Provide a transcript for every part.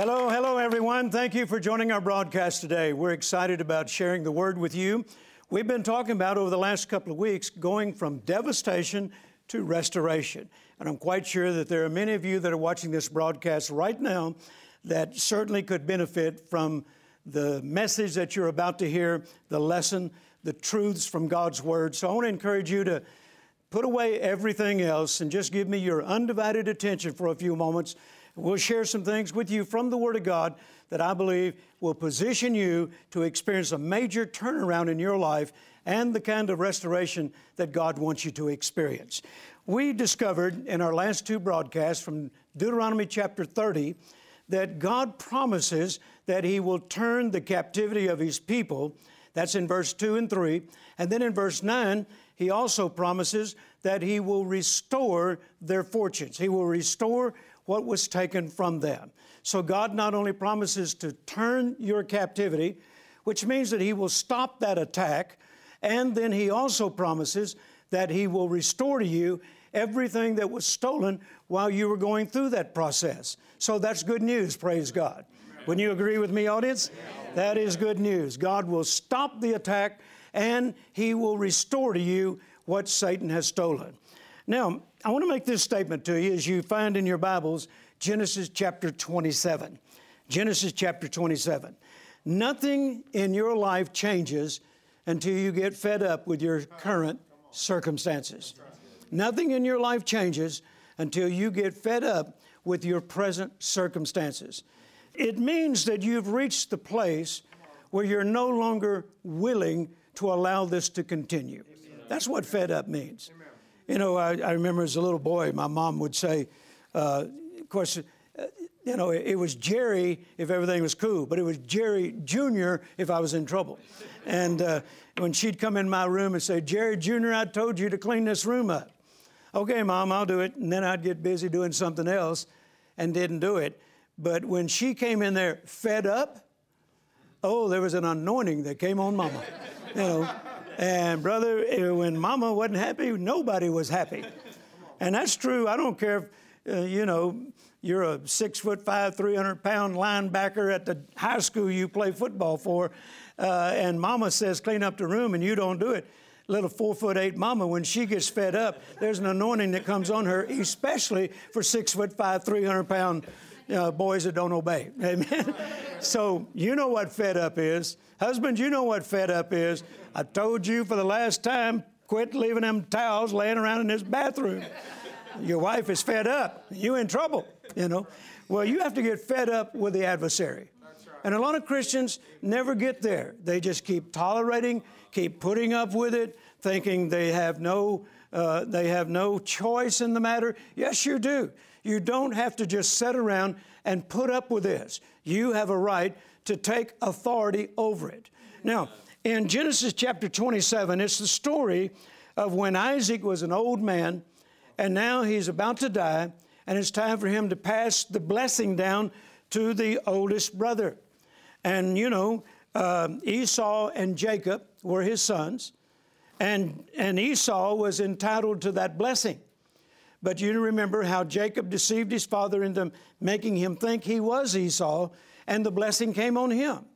Hello, hello, everyone. Thank you for joining our broadcast today. We're excited about sharing the word with you. We've been talking about over the last couple of weeks going from devastation to restoration. And I'm quite sure that there are many of you that are watching this broadcast right now that certainly could benefit from the message that you're about to hear, the lesson, the truths from God's Word. So I want to encourage you to put away everything else and just give me your undivided attention for a few moments. We'll share some things with you from the Word of God that I believe will position you to experience a major turnaround in your life and the kind of restoration that God wants you to experience. We discovered in our last two broadcasts from Deuteronomy chapter 30 that God promises that He will turn the captivity of His people. That's in verse 2 and 3. And then in verse 9, He also promises that He will restore their fortunes. He will restore what was taken from them. So God not only promises to turn your captivity, which means that He will stop that attack, and then He also promises that He will restore to you everything that was stolen while you were going through that process. So that's good news, praise God. Wouldn't you agree with me, audience? That is good news. God will stop the attack and He will restore to you what Satan has stolen. Now, I want to make this statement to you as you find in your Bibles Genesis chapter 27. Genesis chapter 27. Nothing in your life changes until you get fed up with your current circumstances. Nothing in your life changes until you get fed up with your present circumstances. It means that you've reached the place where you're no longer willing to allow this to continue. That's what fed up means. You know, I, I remember as a little boy, my mom would say, uh, of course, uh, you know, it, it, was Jerry if everything was cool, but it was Jerry Jr. if I was in trouble. And uh, when she'd come in my room and say, Jerry Jr., I told you to clean this room up. Okay, Mom, I'll do it. And then I'd get busy doing something else and didn't do it. But when she came in there fed up, oh, there was an anointing that came on Mama. You know, and brother, eh, when mama wasn't happy, nobody was happy. And that's true. I don't care if, uh, you know, you're a six foot five, 300 pound linebacker at the high school you play football for, uh, and mama says clean up the room and you don't do it. Little four foot eight mama, when she gets fed up, there's an anointing that comes on her, especially for six foot five, 300 pound uh, boys that don't obey. Amen. so you know what fed up is. Husbands, you know what fed up is. I told you for the last time, quit leaving them towels laying around in this bathroom. Your wife is fed up. You in trouble, you know. Well, you have to get fed up with the adversary. And a lot of Christians never get there. They just keep tolerating, keep putting up with it, thinking they have no uh, they have no choice in the matter. Yes, you do. You don't have to just sit around and put up with this. You have a right to take authority over it. Now, in Genesis chapter 27, it's the story of when Isaac was an old man and now he's about to die, and it's time for him to pass the blessing down to the oldest brother. And you know, uh, Esau and Jacob were his sons, and, and Esau was entitled to that blessing. But you remember how Jacob deceived his father into making him think he was Esau, and the blessing came on him.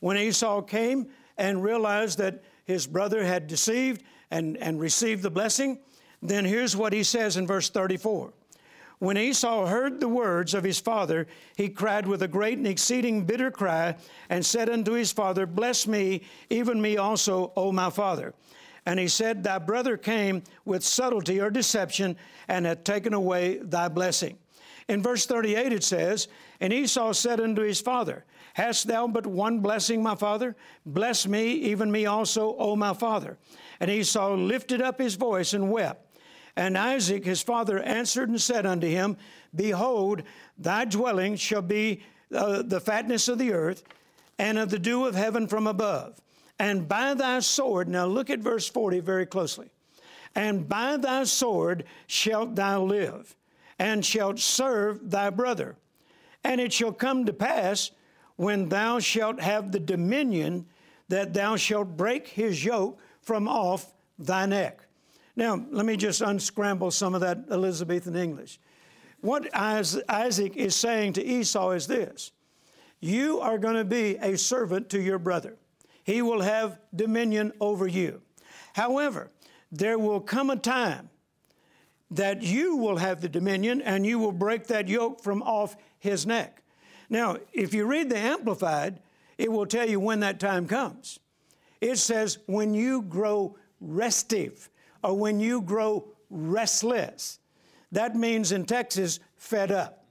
When Esau came and realized that his brother had deceived and, and received the blessing, then here's what he says in verse 34. When Esau heard the words of his father, he cried with a great and exceeding bitter cry, and said unto his father, Bless me, even me also, O my father. And he said, Thy brother came with subtlety or deception, and hath taken away thy blessing. In verse 38 it says, And Esau said unto his father, Hast thou but one blessing, my father? Bless me, even me also, O my father. And Esau lifted up his voice and wept. And Isaac his father answered and said unto him, Behold, thy dwelling shall be uh, the fatness of the earth, and of the dew of heaven from above. And by thy sword, now look at verse 40 very closely. And by thy sword shalt thou live, and shalt serve thy brother. And it shall come to pass when thou shalt have the dominion that thou shalt break his yoke from off thy neck. Now, let me just unscramble some of that Elizabethan English. What Isaac is saying to Esau is this you are going to be a servant to your brother. He will have dominion over you. However, there will come a time that you will have the dominion and you will break that yoke from off his neck. Now, if you read the Amplified, it will tell you when that time comes. It says, when you grow restive or when you grow restless. That means in Texas, fed up.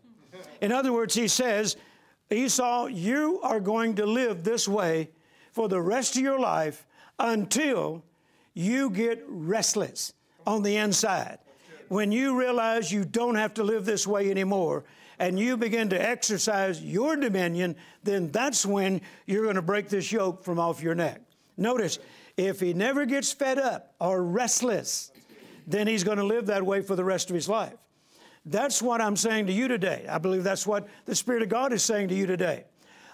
In other words, he says, Esau, you are going to live this way for the rest of your life until you get restless on the inside. When you realize you don't have to live this way anymore and you begin to exercise your dominion, then that's when you're going to break this yoke from off your neck. Notice, if he never gets fed up or restless, then he's going to live that way for the rest of his life. That's what I'm saying to you today. I believe that's what the Spirit of God is saying to you today.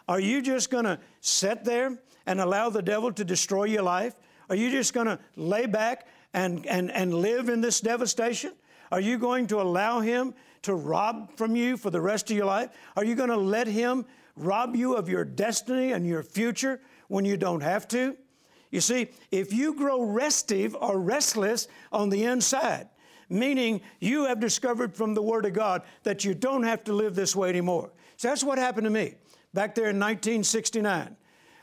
Are you just going to sit there and allow the devil to destroy your life? Are you just going to lay back and, and, and live in this devastation? Are you going to allow him to rob from you for the rest of your life? Are you going to let him rob you of your destiny and your future when you don't have to? You see, if you grow restive or restless on the inside, meaning you have discovered from the Word of God that you don't have to live this way anymore. So that's what happened to me back there in 1969.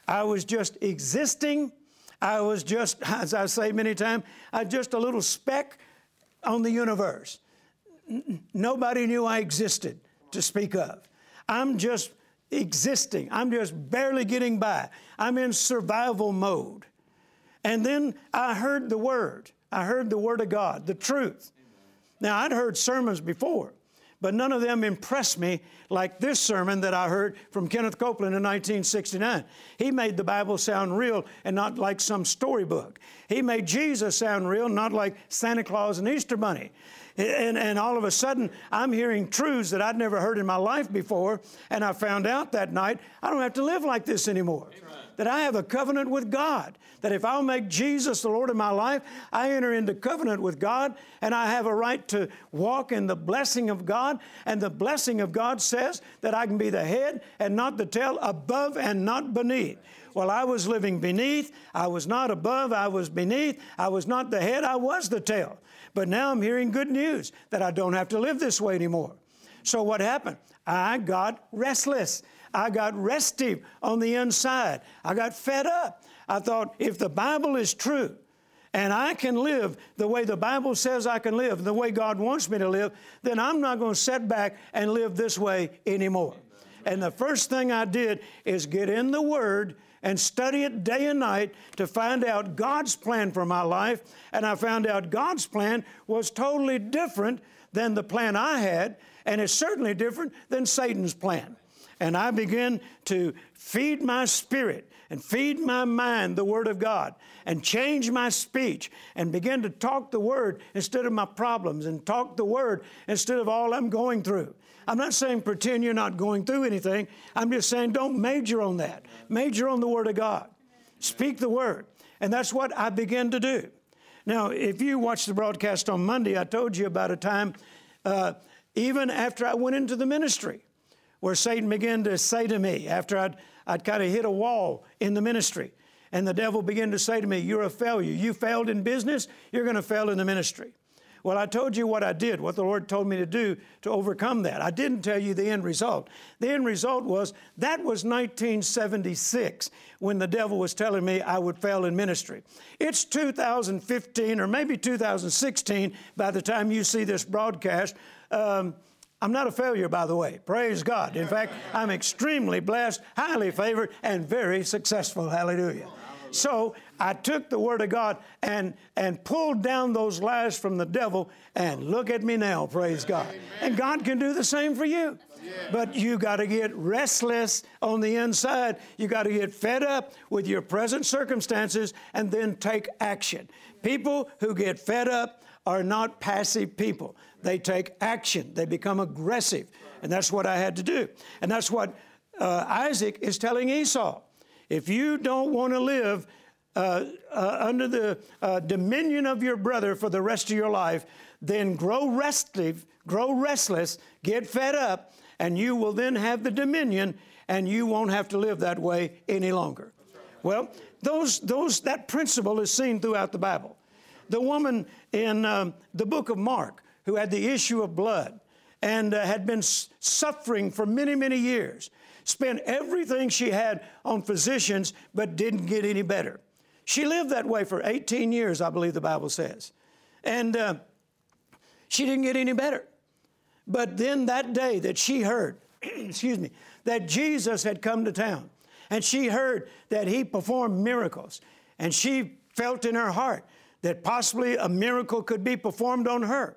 I was just existing. I was just, as I say many times, I just a little speck on the universe. Nobody knew I existed to speak of. I'm just existing. I'm just barely getting by. I'm in survival mode. And then I heard the Word. I heard the Word of God, the truth. Now, I'd heard sermons before, but none of them impressed me like this sermon that I heard from Kenneth Copeland in 1969. He made the Bible sound real and not like some storybook. He made Jesus sound real, not like Santa Claus and Easter Bunny. And, and all of a sudden, I'm hearing truths that I'd never heard in my life before, and I found out that night I don't have to live like this anymore. Amen that I have a covenant with God. That if I'll make Jesus the Lord of my life, I enter into covenant with God and I have a right to walk in the blessing of God. And the blessing of God says that I can be the head and not the tail, above and not beneath. Well, I was living beneath. I was not above. I was beneath. I was not the head. I was the tail. But now I'm hearing good news that I don't have to live this way anymore. So what happened? I got restless. I got restive on the inside. I got fed up. I thought, if the Bible is true, and I can live the way the Bible says I can live, the way God wants me to live, then I'm not going to sit back and live this way anymore. And the first thing I did is get in the Word and study it day and night to find out God's plan for my life. And I found out God's plan was totally different than the plan I had, and it's certainly different than Satan's plan and I begin to feed my spirit and feed my mind the Word of God and change my speech and begin to talk the Word instead of my problems and talk the Word instead of all I'm going through. I'm not saying pretend you're not going through anything. I'm just saying don't major on that. Major on the Word of God. Speak the Word. And that's what I begin to do. Now, if you watched the broadcast on Monday, I told you about a time, uh, even after I went into the ministry, where Satan began to say to me after I'd, I'd kind of hit a wall in the ministry. And the devil began to say to me, You're a failure. You failed in business, you're going to fail in the ministry. Well, I told you what I did, what the Lord told me to do to overcome that. I didn't tell you the end result. The end result was that was 1976 when the devil was telling me I would fail in ministry. It's 2015 or maybe 2016 by the time you see this broadcast. Um, I'm not a failure, by the way. Praise God. In fact, I'm extremely blessed, highly favored, and very successful. Hallelujah. So I took the Word of God and, and pulled down those lies from the devil, and look at me now, praise God. And God can do the same for you. But you got to get restless on the inside. You got to get fed up with your present circumstances and then take action. People who get fed up are not passive people. They take action, they become aggressive. And that's what I had to do. And that's what uh, Isaac is telling Esau. If you don't want to live under the uh, dominion of your brother for the rest of your life, then grow restive, grow restless, get fed up, and you will then have the dominion, and you won't have to live that way any longer. Well, those, those, that principle is seen throughout the Bible. The woman in um, the book of Mark who had the issue of blood and uh, had been suffering for many, many years, spent everything she had on physicians but didn't get any better. She lived that way for 18 years, I believe the Bible says. And uh, she didn't get any better. But then that day that she heard, excuse me, that Jesus had come to town, and she heard that he performed miracles, and she felt in her heart that possibly a miracle could be performed on her.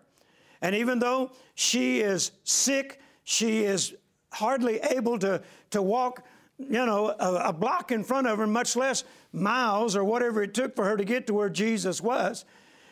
And even though she is sick, she is hardly able to, to walk, you know, a, a block in front of her, much less miles or whatever it took for her to get to where Jesus was.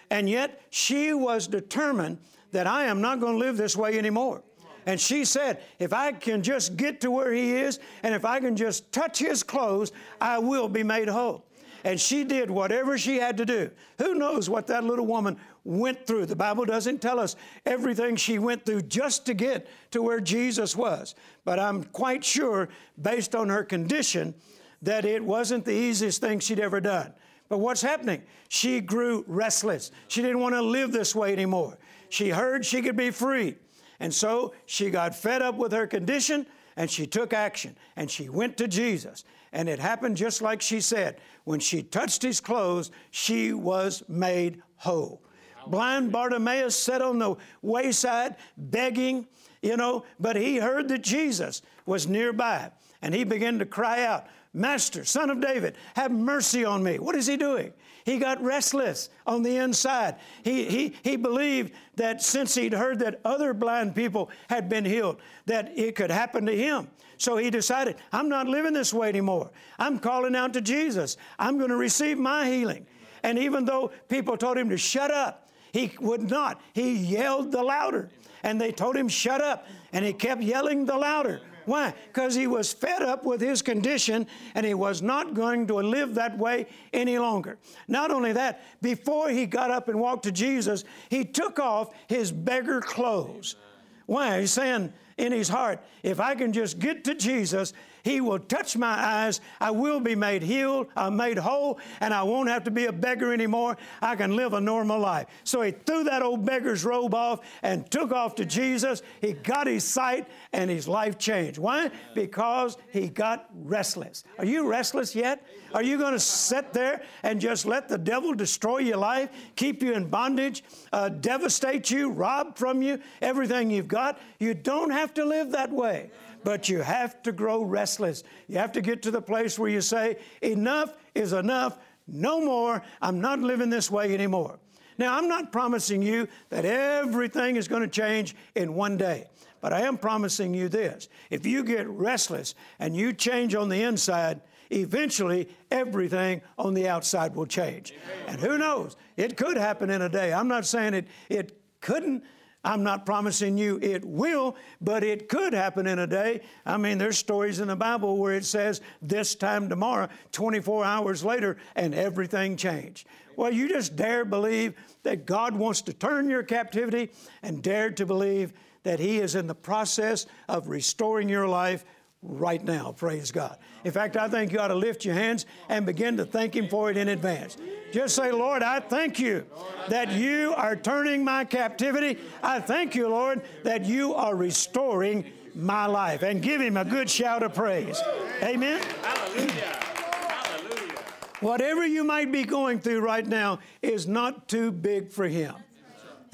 And yet she was determined that I am not going to live this way anymore. And she said, if I can just get to where he is and if I can just touch his clothes, I will be made whole. And she did whatever she had to do. Who knows what that little woman went through? The Bible doesn't tell us everything she went through just to get to where Jesus was. But I'm quite sure, based on her condition, that it wasn't the easiest thing she'd ever done. But what's happening? She grew restless. She didn't want to live this way anymore. She heard she could be free. And so she got fed up with her condition and she took action and she went to Jesus. And it happened just like she said. When she touched his clothes, she was made whole. Blind Bartimaeus sat on the wayside begging, you know, but he heard that Jesus was nearby and he began to cry out, Master, Son of David, have mercy on me. What is he doing? He got restless on the inside. He, he, he believed that since he'd heard that other blind people had been healed, that it could happen to him. So he decided, I'm not living this way anymore. I'm calling out to Jesus. I'm going to receive my healing. And even though people told him to shut up, he would not. He yelled the louder. And they told him, shut up. And he kept yelling the louder. Why? Because he was fed up with his condition and he was not going to live that way any longer. Not only that, before he got up and walked to Jesus, he took off his beggar clothes. Why? He's saying in his heart, if I can just get to Jesus, he will touch my eyes. I will be made healed, I'm made whole, and I won't have to be a beggar anymore. I can live a normal life. So he threw that old beggar's robe off and took off to Jesus. He got his sight, and his life changed. Why? Because he got restless. Are you restless yet? Are you going to sit there and just let the devil destroy your life, keep you in bondage, uh, devastate you, rob from you everything you've got? You don't have to live that way but you have to grow restless. You have to get to the place where you say, Enough is enough, no more. I'm not living this way anymore. Now, I'm not promising you that everything is going to change in one day, but I am promising you this. If you get restless and you change on the inside, eventually everything on the outside will change. And who knows? It could happen in a day. I'm not saying it, it couldn't, I'm not promising you it will, but it could happen in a day. I mean, there's stories in the Bible where it says this time tomorrow, 24 hours later, and everything changed. Well, you just dare believe that God wants to turn your captivity and dare to believe that He is in the process of restoring your life right now. Praise God. In fact, I think you ought to lift your hands and begin to thank Him for it in advance. Just say, Lord, I thank you that you are turning my captivity. I thank you, Lord, that you are restoring my life. And give Him a good shout of praise. Amen. Hallelujah. Hallelujah. Whatever you might be going through right now is not too big for Him.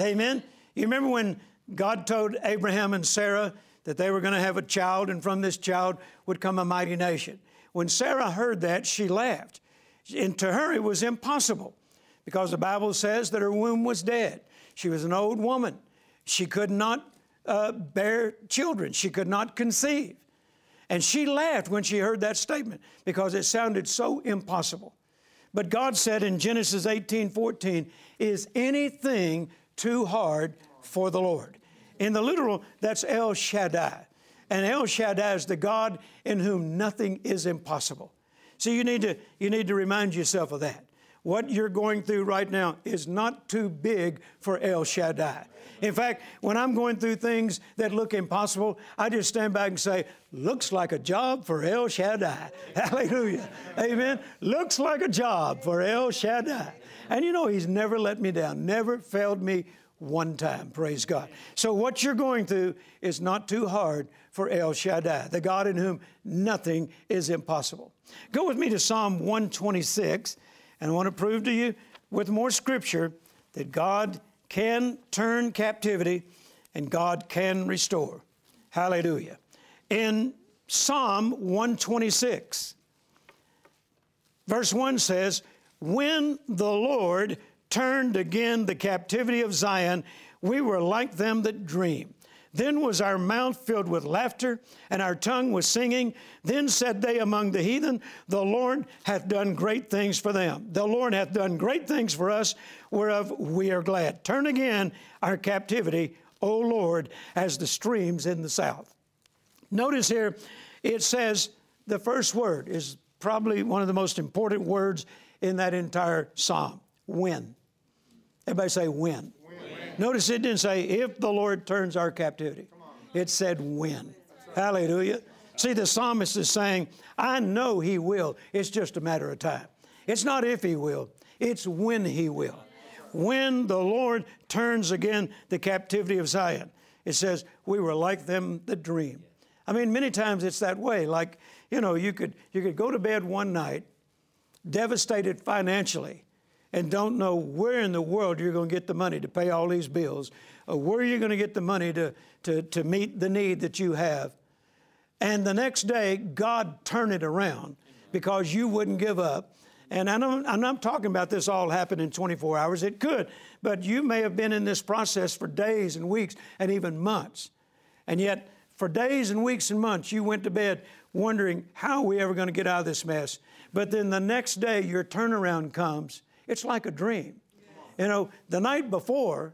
Amen. You remember when God told Abraham and Sarah, that they were going to have a child, and from this child would come a mighty nation. When Sarah heard that, she laughed. And to her, it was impossible because the Bible says that her womb was dead. She was an old woman. She could not uh, bear children, she could not conceive. And she laughed when she heard that statement because it sounded so impossible. But God said in Genesis 18 14, Is anything too hard for the Lord? In the literal, that's El Shaddai. And El Shaddai is the God in whom nothing is impossible. So you need to, you need to remind yourself of that. what you're going through right now is not too big for El Shaddai. In fact, when I'm going through things that look impossible, I just stand back and say, looks like a job for El Shaddai. Hallelujah. Amen. Looks like a job for El Shaddai. And you know, He's never let me down, never failed me one time. Praise God. So, what you're going through is not too hard for El Shaddai, the God in whom nothing is impossible. Go with me to Psalm 126, and I want to prove to you with more scripture that God can turn captivity and God can restore. Hallelujah. In Psalm 126, verse 1 says, When the Lord turned again the captivity of Zion, we were like them that dream. Then was our mouth filled with laughter, and our tongue was singing. Then said they among the heathen, The Lord hath done great things for them. The Lord hath done great things for us, whereof we are glad. Turn again our captivity, O Lord, as the streams in the south. Notice here, it says the first word is probably one of the most important words in that entire psalm when. Everybody say when. Notice it didn't say, if the Lord turns our captivity. It said, when. Hallelujah. See, the psalmist is saying, I know He will. It's just a matter of time. It's not if He will, it's when He will. When the Lord turns again the captivity of Zion, it says, we were like them that dream. I mean, many times it's that way. Like, you know, you could, you could go to bed one night devastated financially and don't know where in the world you're going to get the money to pay all these bills, or where you're going to get the money to, to, to meet the need that you have. And the next day, God turn it around because you wouldn't give up. And I don't, I'm not talking about this all happened in 24 hours. It could, but you may have been in this process for days and weeks and even months. And yet, for days and weeks and months, you went to bed wondering, how are we ever going to get out of this mess? But then the next day, your turnaround comes it's like a dream. You know, the night before,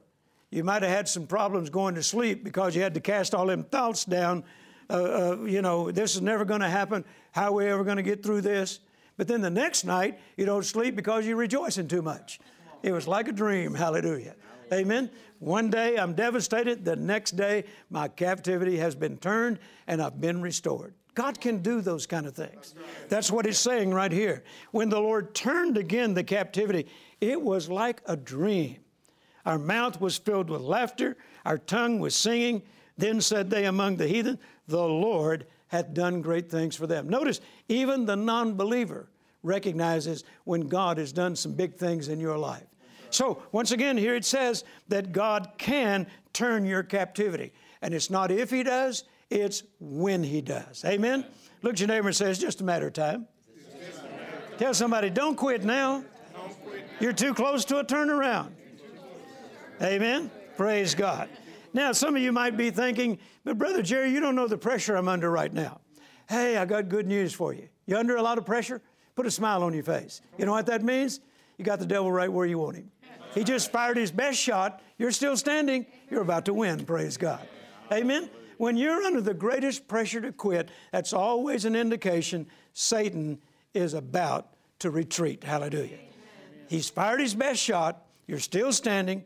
you might have had some problems going to sleep because you had to cast all them thoughts down. Uh, uh, you know, this is never going to happen. How are we ever going to get through this? But then the next night, you don't sleep because you're rejoicing too much. It was like a dream. Hallelujah. Amen. One day I'm devastated. The next day, my captivity has been turned and I've been restored. God can do those kind of things. That's what he's saying right here. When the Lord turned again the captivity, it was like a dream. Our mouth was filled with laughter, our tongue was singing. Then said they among the heathen, The Lord hath done great things for them. Notice, even the non believer recognizes when God has done some big things in your life. So, once again, here it says that God can turn your captivity. And it's not if He does, it's when He does. Amen? Look at your neighbor and say, It's just a matter of time. Tell somebody, don't quit now. You're too close to a turnaround. Amen? Praise God. Now, some of you might be thinking, but Brother Jerry, you don't know the pressure I'm under right now. Hey, I got good news for you. You under a lot of pressure? Put a smile on your face. You know what that means? You got the devil right where you want him. He just fired his best shot. You're still standing. You're about to win. Praise God. Amen? When you're under the greatest pressure to quit, that's always an indication Satan is about to retreat. Hallelujah. He's fired his best shot, you're still standing,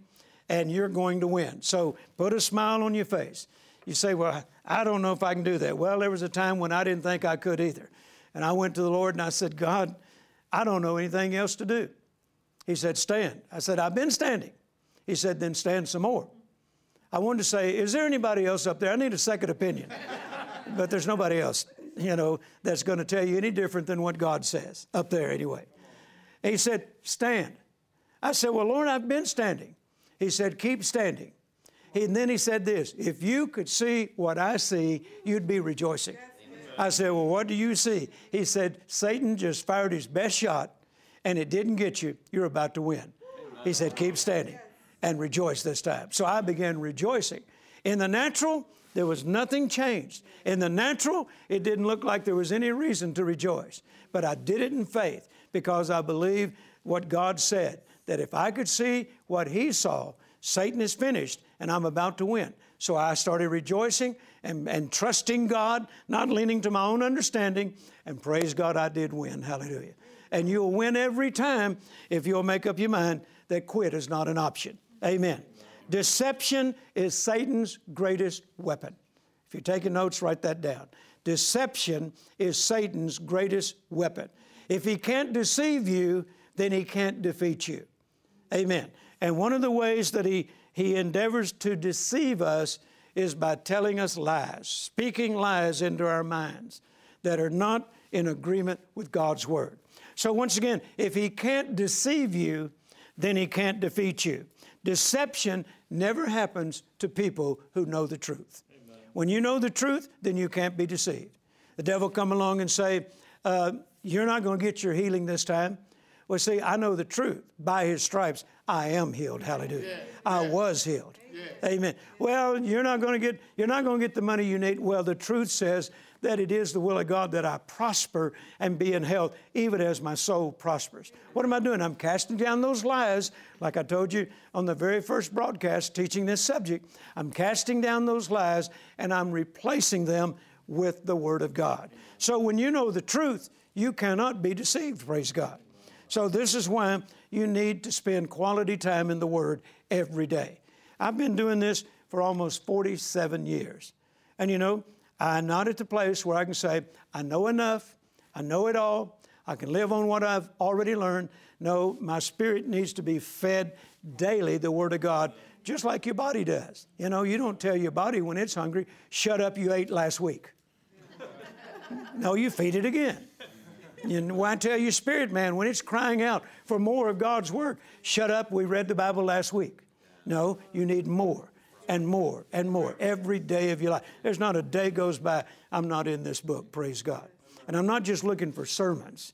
and you're going to win. So put a smile on your face. You say, Well, I don't know if I can do that. Well, there was a time when I didn't think I could either. And I went to the Lord and I said, God, I don't know anything else to do. He said, Stand. I said, I've been standing. He said, Then stand some more. I wanted to say, is there anybody else up there? I need a second opinion. but there's nobody else, you know, that's going to tell you any different than what God says up there anyway. And he said, stand. I said, well, Lord, I've been standing. He said, keep standing. He, and then he said this if you could see what I see, you'd be rejoicing. I said, Well, what do you see? He said, Satan just fired his best shot and it didn't get you. You're about to win. He said, Keep standing and rejoice this time. So I began rejoicing. In the natural, there was nothing changed. In the natural, it didn't look like there was any reason to rejoice. But I did it in faith because I believed what God said that if I could see what He saw, Satan is finished and I'm about to win. So I started rejoicing and, and trusting God, not leaning to my own understanding, and praise God, I did win. Hallelujah. And you'll win every time if you'll make up your mind that quit is not an option. Amen. Deception is Satan's greatest weapon. If you're taking notes, write that down. Deception is Satan's greatest weapon. If he can't deceive you, then he can't defeat you. Amen. And one of the ways that he, he endeavors to deceive us is by telling us lies, speaking lies into our minds that are not in agreement with God's Word. So, once again, if he can't deceive you, then he can't defeat you. Deception never happens to people who know the truth. Amen. When you know the truth, then you can't be deceived. The devil come along and say, uh, "You're not going to get your healing this time." Well, see, I know the truth. By His stripes, I am healed. Hallelujah. Yeah. I was healed. Yeah. Amen. Well, you're not going to get you're not going to get the money you need. Well, the truth says that it is the will of God that I prosper and be in health, even as my soul prospers. What am I doing? I'm casting down those lies, like I told you on the very first broadcast teaching this subject. I'm casting down those lies and I'm replacing them with the Word of God. So when you know the truth, you cannot be deceived, praise God. So this is why you need to spend quality time in the Word every day. I've been doing this for almost 47 years. And you know, I'm not at the place where I can say, I know enough, I know it all, I can live on what I've already learned. No, my spirit needs to be fed daily the Word of God, just like your body does. You know, you don't tell your body when it's hungry, shut up, you ate last week. no, you feed it again. And why tell your spirit, man, when it's crying out for more of God's Word, shut up, we read the Bible last week. No, you need more and more and more every day of your life. There's not a day goes by I'm not in this book, praise God. And I'm not just looking for sermons.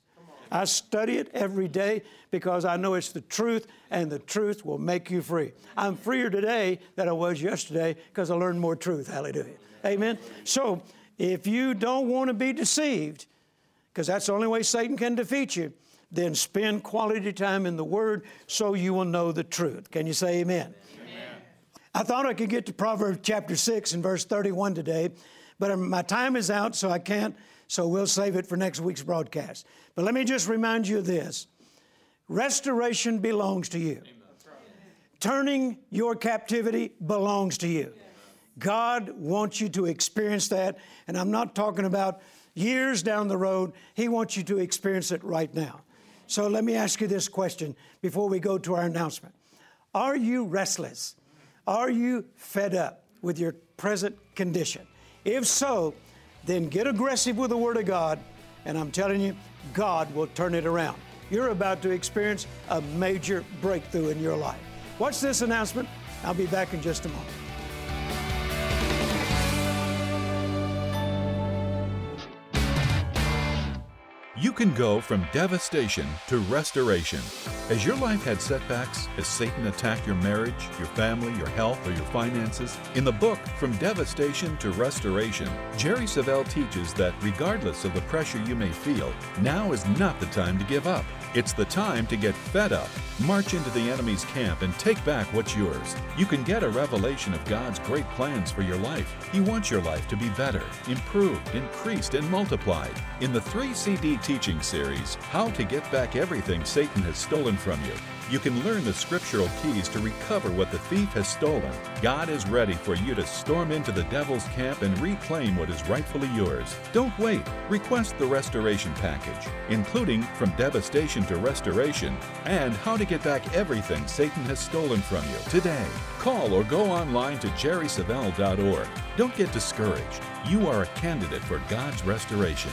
I study it every day because I know it's the truth and the truth will make you free. I'm freer today than I was yesterday because I learned more truth. Hallelujah. Amen. So if you don't want to be deceived, because that's the only way Satan can defeat you, then spend quality time in the Word so you will know the truth. Can you say amen? I thought I could get to Proverbs chapter 6 and verse 31 today, but my time is out, so I can't, so we'll save it for next week's broadcast. But let me just remind you of this restoration belongs to you, turning your captivity belongs to you. God wants you to experience that, and I'm not talking about years down the road. He wants you to experience it right now. So let me ask you this question before we go to our announcement Are you restless? Are you fed up with your present condition? If so, then get aggressive with the Word of God, and I'm telling you, God will turn it around. You're about to experience a major breakthrough in your life. Watch this announcement. I'll be back in just a moment. Can go from devastation to restoration. Has your life had setbacks? Has Satan attacked your marriage, your family, your health, or your finances? In the book, From Devastation to Restoration, Jerry Savelle teaches that regardless of the pressure you may feel, now is not the time to give up. It's the time to get fed up, march into the enemy's camp, and take back what's yours. You can get a revelation of God's great plans for your life. He wants your life to be better, improved, increased, and multiplied. In the three CD teaching series, How to Get Back Everything Satan Has Stolen from You, you can learn the scriptural keys to recover what the thief has stolen. God is ready for you to storm into the devil's camp and reclaim what is rightfully yours. Don't wait. Request the restoration package, including From Devastation to Restoration and How to Get Back Everything Satan Has Stolen from You today. Call or go online to jerrysavelle.org. Don't get discouraged. You are a candidate for God's restoration.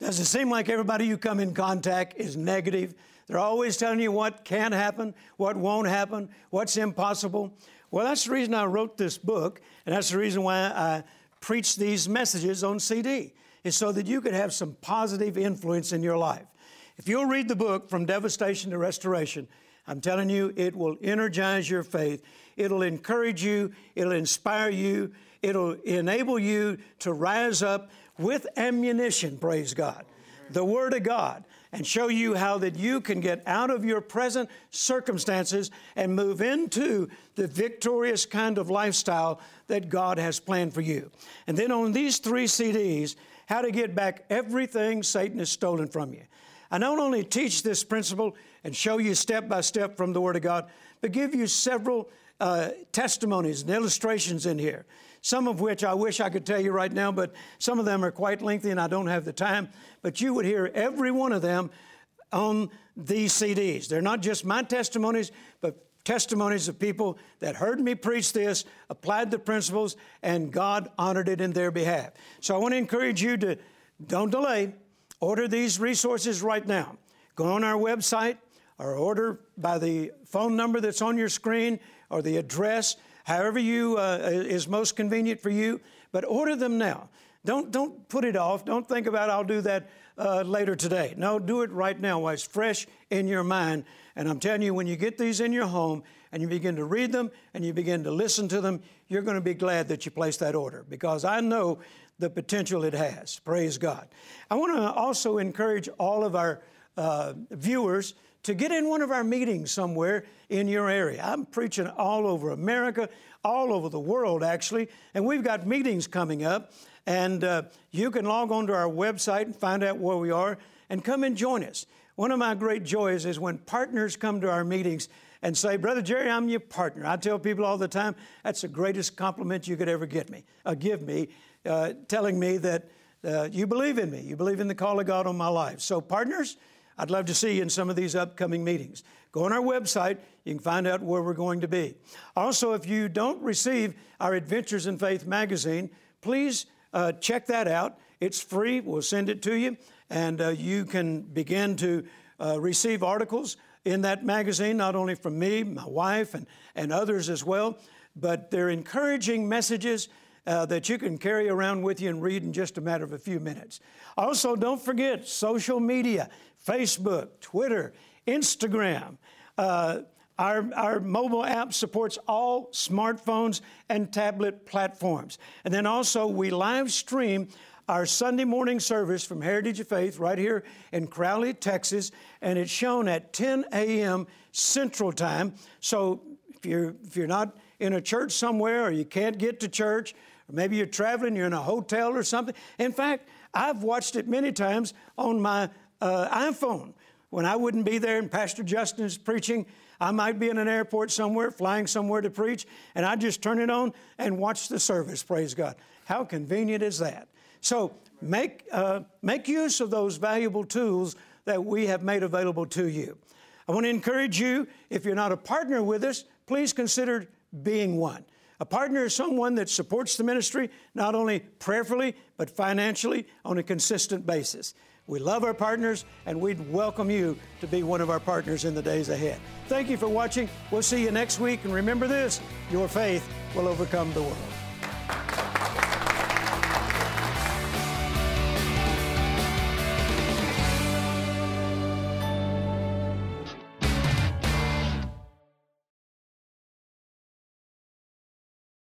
Does it seem like everybody you come in contact is negative? They're always telling you what can happen, what won't happen, what's impossible. Well, that's the reason I wrote this book, and that's the reason why I preach these messages on CD, is so that you could have some positive influence in your life. If you'll read the book, From Devastation to Restoration, I'm telling you, it will energize your faith. It'll encourage you. It'll inspire you. It'll enable you to rise up with ammunition, praise God. The Word of God and show you how that you can get out of your present circumstances and move into the victorious kind of lifestyle that God has planned for you. And then on these three CDs, how to get back everything Satan has stolen from you. I not only teach this principle and show you step by step from the Word of God, but give you several uh, testimonies and illustrations in here. Some of which I wish I could tell you right now, but some of them are quite lengthy and I don't have the time. But you would hear every one of them on these CDs. They're not just my testimonies, but testimonies of people that heard me preach this, applied the principles, and God honored it in their behalf. So I want to encourage you to don't delay. Order these resources right now. Go on our website or order by the phone number that's on your screen or the address, however you uh, is most convenient for you. But order them now. Don't don't put it off. Don't think about I'll do that uh, later today. No, do it right now while it's fresh in your mind. And I'm telling you, when you get these in your home and you begin to read them and you begin to listen to them, you're going to be glad that you placed that order because I know the potential it has. Praise God. I want to also encourage all of our uh, viewers to get in one of our meetings somewhere in your area. I'm preaching all over America, all over the world, actually, and we've got meetings coming up. And uh, you can log on to our website and find out where we are and come and join us. One of my great joys is when partners come to our meetings and say, Brother Jerry, I'm your partner. I tell people all the time, that's the greatest compliment you could ever get me, uh, give me, uh, telling me that uh, you believe in me. You believe in the call of God on my life. So, partners, I'd love to see you in some of these upcoming meetings. Go on our website, you can find out where we're going to be. Also, if you don't receive our Adventures in Faith magazine, please uh, check that out. It's free, we'll send it to you, and uh, you can begin to uh, receive articles in that magazine, not only from me, my wife, and, and others as well, but they're encouraging messages. Uh, that you can carry around with you and read in just a matter of a few minutes. Also, don't forget social media Facebook, Twitter, Instagram. Uh, our, our mobile app supports all smartphones and tablet platforms. And then also, we live stream our Sunday morning service from Heritage of Faith right here in Crowley, Texas, and it's shown at 10 a.m. Central Time. So if you're, if you're not in a church somewhere or you can't get to church, maybe you're traveling, you're in a hotel or something. In fact, I've watched it many times on my uh, iPhone. When I wouldn't be there and Pastor Justin's preaching, I might be in an airport somewhere, flying somewhere to preach, and I just turn it on and watch the service, praise God. How convenient is that? So make, uh, make use of those valuable tools that we have made available to you. I want to encourage you, if you're not a partner with us, please consider being one. A partner is someone that supports the ministry not only prayerfully, but financially on a consistent basis. We love our partners, and we'd welcome you to be one of our partners in the days ahead. Thank you for watching. We'll see you next week, and remember this your faith will overcome the world.